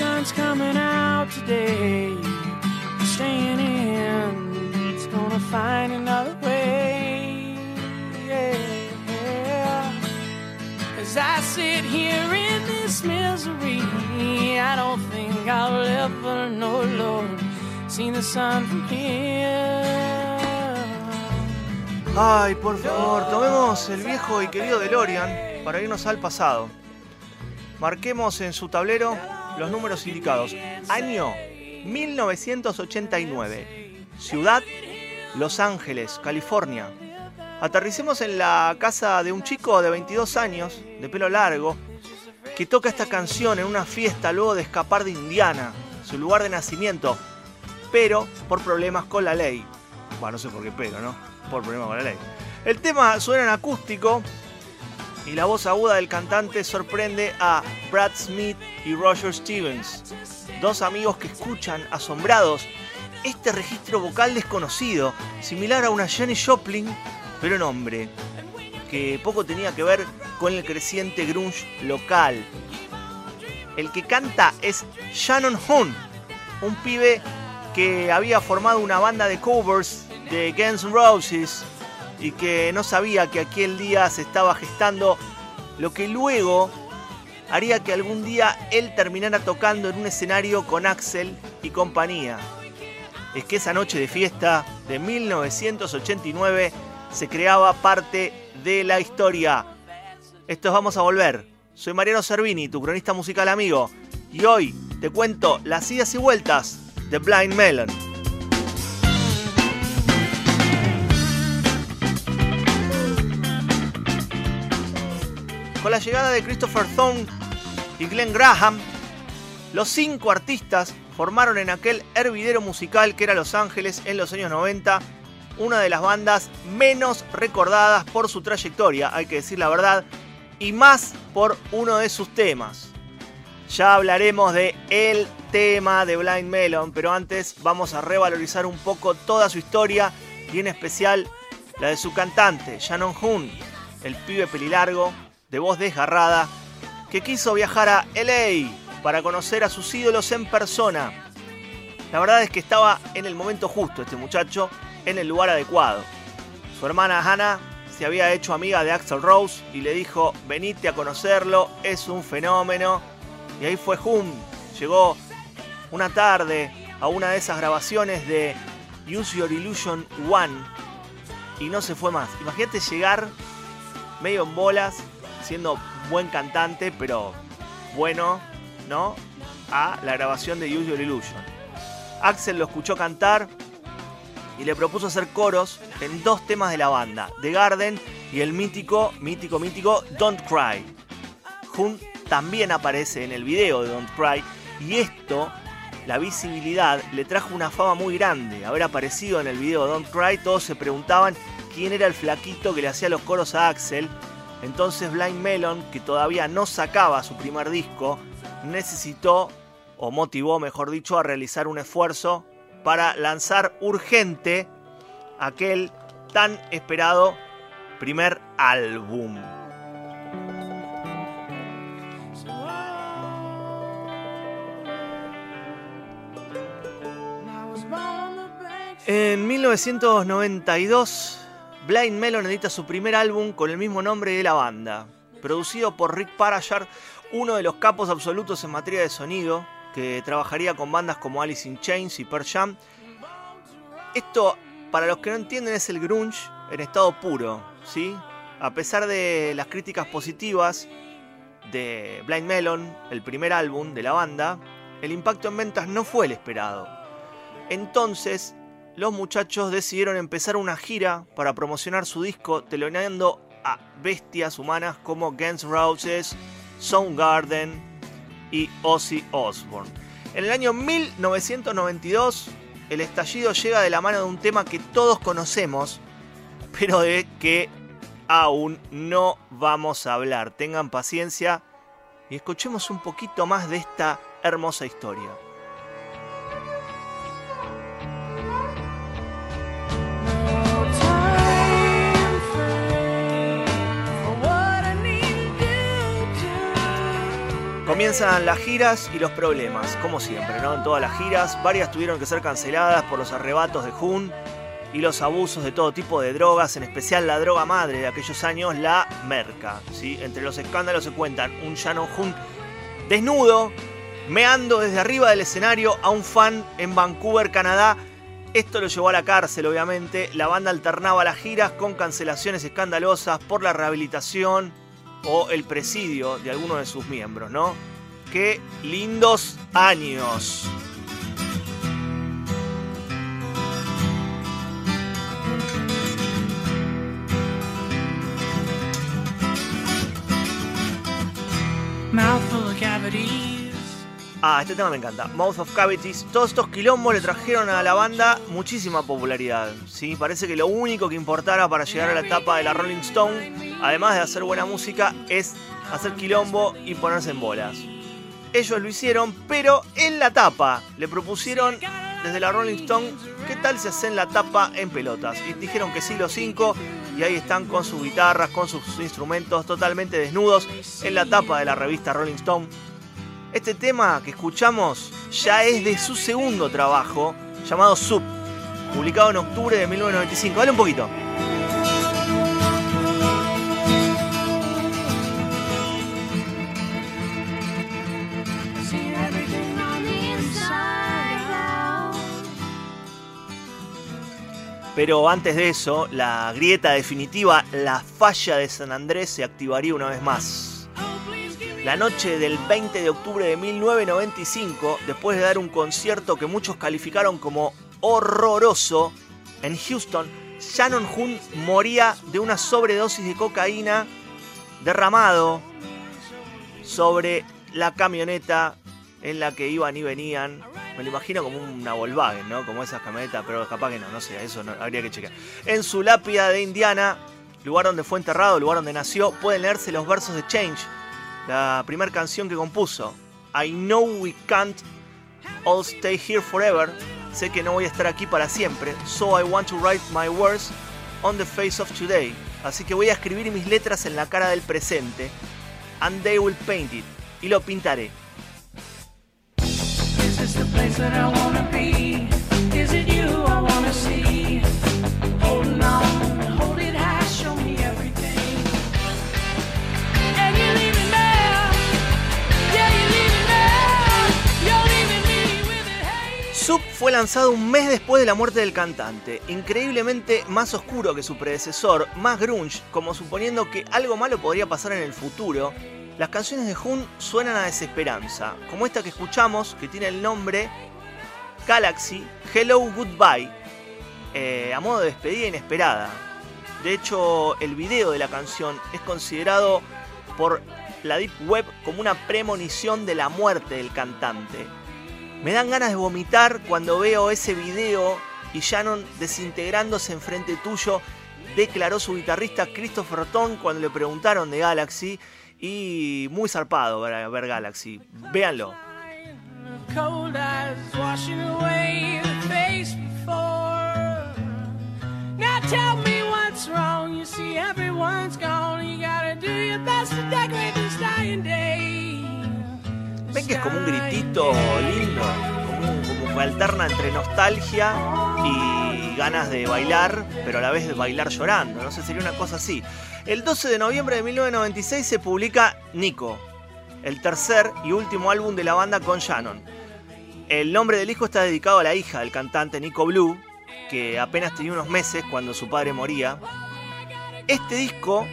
sun's coming out today. Staying in, it's gonna find another way. Yeah. As I sit here in this misery, I don't think I'll ever know, Lord, see the sun from here. Ay, por favor, tomemos el viejo y querido DeLorean para irnos al pasado. Marquemos en su tablero los números indicados. Año 1989. Ciudad Los Ángeles, California. Aterricemos en la casa de un chico de 22 años, de pelo largo, que toca esta canción en una fiesta luego de escapar de Indiana, su lugar de nacimiento, pero por problemas con la ley. Bueno, no sé por qué pero, ¿no? Por problemas con la ley. El tema suena en acústico y la voz aguda del cantante sorprende a Brad Smith y Roger Stevens, dos amigos que escuchan asombrados este registro vocal desconocido, similar a una Janis Joplin, pero en hombre, que poco tenía que ver con el creciente grunge local. El que canta es Shannon Hoon, un pibe que había formado una banda de covers de Guns N' Roses y que no sabía que aquel día se estaba gestando lo que luego haría que algún día él terminara tocando en un escenario con Axel y compañía. Es que esa noche de fiesta de 1989 se creaba parte de la historia. Esto es Vamos a Volver. Soy Mariano Cervini, tu cronista musical amigo, y hoy te cuento las idas y vueltas de Blind Melon. Con la llegada de Christopher Thorne y Glenn Graham, los cinco artistas formaron en aquel hervidero musical que era Los Ángeles en los años 90 una de las bandas menos recordadas por su trayectoria, hay que decir la verdad, y más por uno de sus temas. Ya hablaremos de el tema de Blind Melon, pero antes vamos a revalorizar un poco toda su historia y en especial la de su cantante, Shannon Hoon, el pibe pelilargo de voz desgarrada, que quiso viajar a LA para conocer a sus ídolos en persona. La verdad es que estaba en el momento justo este muchacho, en el lugar adecuado. Su hermana Hannah se había hecho amiga de Axel Rose y le dijo, venite a conocerlo, es un fenómeno. Y ahí fue Hum, llegó una tarde a una de esas grabaciones de Use Your Illusion One y no se fue más. Imagínate llegar medio en bolas siendo buen cantante, pero bueno, ¿no? A la grabación de Use Illusion. Axel lo escuchó cantar y le propuso hacer coros en dos temas de la banda, The Garden y el mítico, mítico, mítico Don't Cry. Jun también aparece en el video de Don't Cry y esto, la visibilidad, le trajo una fama muy grande. Haber aparecido en el video de Don't Cry, todos se preguntaban quién era el flaquito que le hacía los coros a Axel entonces Blind Melon, que todavía no sacaba su primer disco, necesitó, o motivó mejor dicho, a realizar un esfuerzo para lanzar urgente aquel tan esperado primer álbum. En 1992 Blind Melon edita su primer álbum con el mismo nombre de la banda, producido por Rick Parashar, uno de los capos absolutos en materia de sonido, que trabajaría con bandas como Alice in Chains y Pearl Jam. Esto, para los que no entienden, es el grunge en estado puro, ¿sí? A pesar de las críticas positivas de Blind Melon, el primer álbum de la banda, el impacto en ventas no fue el esperado. Entonces, los muchachos decidieron empezar una gira para promocionar su disco, teloneando a bestias humanas como Guns Roses, Soundgarden y Ozzy Osbourne. En el año 1992, el estallido llega de la mano de un tema que todos conocemos, pero de que aún no vamos a hablar. Tengan paciencia y escuchemos un poquito más de esta hermosa historia. Comienzan las giras y los problemas, como siempre, ¿no? En todas las giras, varias tuvieron que ser canceladas por los arrebatos de Hun y los abusos de todo tipo de drogas, en especial la droga madre de aquellos años, la merca. ¿sí? Entre los escándalos se cuentan un Shannon Hun desnudo, meando desde arriba del escenario a un fan en Vancouver, Canadá. Esto lo llevó a la cárcel, obviamente. La banda alternaba las giras con cancelaciones escandalosas por la rehabilitación o el presidio de alguno de sus miembros, ¿no? ¡Qué lindos años! Ah, este tema me encanta. Mouth of Cavities. Todos estos quilombos le trajeron a la banda muchísima popularidad. ¿sí? Parece que lo único que importara para llegar a la etapa de la Rolling Stone, además de hacer buena música, es hacer quilombo y ponerse en bolas. Ellos lo hicieron, pero en la tapa le propusieron desde la Rolling Stone qué tal si hacen la tapa en pelotas. Y dijeron que sí los cinco y ahí están con sus guitarras, con sus instrumentos totalmente desnudos en la tapa de la revista Rolling Stone este tema que escuchamos ya es de su segundo trabajo, llamado Sub, publicado en octubre de 1995. Dale un poquito. Pero antes de eso, la grieta definitiva, la falla de San Andrés, se activaría una vez más. La noche del 20 de octubre de 1995, después de dar un concierto que muchos calificaron como horroroso, en Houston, Shannon Hoon moría de una sobredosis de cocaína derramado sobre la camioneta en la que iban y venían. Me lo imagino como una Volkswagen, ¿no? Como esas camionetas, pero capaz que no, no sé, eso no, habría que chequear. En su lápida de Indiana, lugar donde fue enterrado, lugar donde nació, pueden leerse los versos de Change, la primera canción que compuso. I know we can't all stay here forever. Sé que no voy a estar aquí para siempre. So I want to write my words on the face of today. Así que voy a escribir mis letras en la cara del presente. And they will paint it. Y lo pintaré. Sub fue lanzado un mes después de la muerte del cantante, increíblemente más oscuro que su predecesor, más grunge, como suponiendo que algo malo podría pasar en el futuro. Las canciones de Hun suenan a desesperanza, como esta que escuchamos, que tiene el nombre Galaxy Hello Goodbye, eh, a modo de despedida inesperada. De hecho, el video de la canción es considerado por la Deep Web como una premonición de la muerte del cantante. Me dan ganas de vomitar cuando veo ese video y Shannon desintegrándose enfrente tuyo, declaró su guitarrista Christopher Ton cuando le preguntaron de Galaxy y muy zarpado ver, ver Galaxy. Véanlo. ¿Ven que es como un gritito lindo? Como, que alterna entre nostalgia y ganas de bailar, pero a la vez de bailar llorando. No sé, sería una cosa así. El 12 de noviembre de 1996 se publica Nico, el tercer y último álbum de la banda con Shannon. El nombre del hijo está dedicado a la hija del cantante Nico Blue, que apenas tenía unos meses cuando su padre moría. Este disco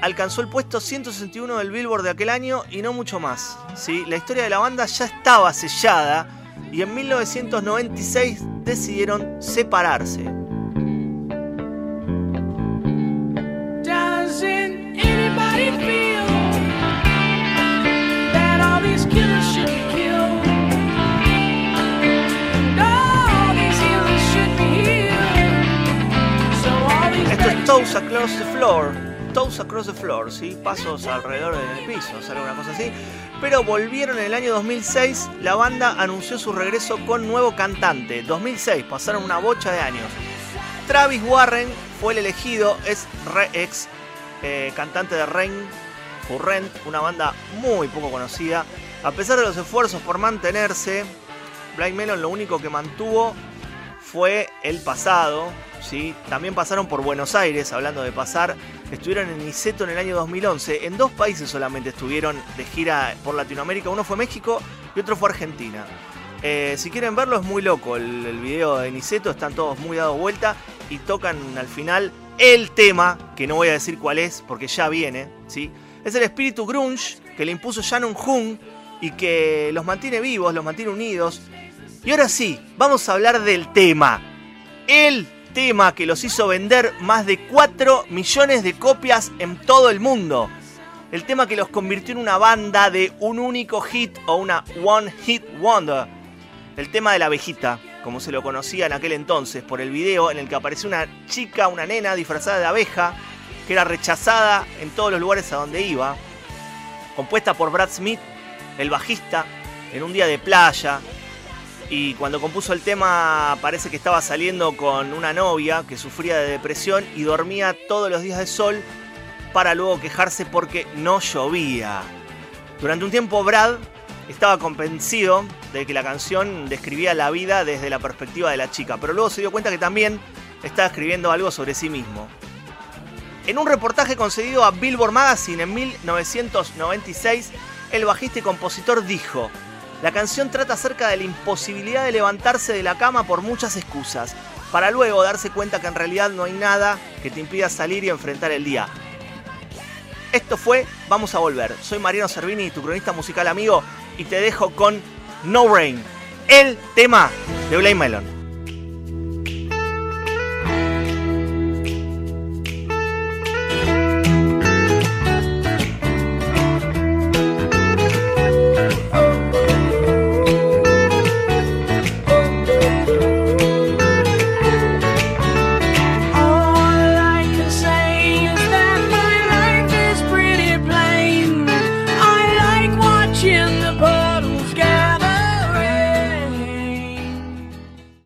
alcanzó el puesto 161 del Billboard de aquel año y no mucho más. ¿sí? La historia de la banda ya estaba sellada y en 1996 decidieron separarse. Across the Floor Toes Across the Floor, ¿sí? pasos alrededor del piso, o alguna cosa así. Pero volvieron en el año 2006, la banda anunció su regreso con nuevo cantante. 2006, pasaron una bocha de años. Travis Warren fue el elegido, es ex eh, cantante de Rain for Rent, una banda muy poco conocida. A pesar de los esfuerzrzos por mantenerse, Blind Melon lo único que mantuvo fue el pasado. ¿sí? También pasaron por Buenos Aires, hablando de pasar. Estuvieron en Niceto en el año 2011. En dos países solamente estuvieron de gira por Latinoamérica. Uno fue México y otro fue Argentina. Eh, si quieren verlo es muy loco el, video de Niceto. Están todos muy dados vuelta y tocan al final el tema, que no voy a decir cuál es porque ya viene. ¿sí? Es el espíritu grunge que le impuso Shannon Jung y que los mantiene vivos, los mantiene unidos. Y ahora sí, vamos a hablar del tema. El tema que los hizo vender más de 4 millones de copias en todo el mundo. El tema que los convirtió en una banda de un único hit o una one hit wonder. El tema de la abejita, como se lo conocía en aquel entonces, por el video en el que apareció una chica, una nena disfrazada de abeja, que era rechazada en todos los lugares a donde iba. Compuesta por Brad Smith el bajista, en un día de playa. Y cuando compuso el tema parece que estaba saliendo con una novia que sufría de depresión y dormía todos los días de sol para luego quejarse porque no llovía. Durante un tiempo Brad estaba convencido de que la canción describía la vida desde la perspectiva de la chica, pero luego se dio cuenta que también estaba escribiendo algo sobre sí mismo. En un reportaje concedido a Billboard Magazine en 1996, el bajista y compositor dijo, la canción trata acerca de la imposibilidad de levantarse de la cama por muchas excusas, para luego darse cuenta que en realidad no hay nada que te impida salir y enfrentar el día. Esto fue Vamos a Volver. Soy Mariano Servini, tu cronista musical amigo, y te dejo con No Rain, el tema de Blame Melon.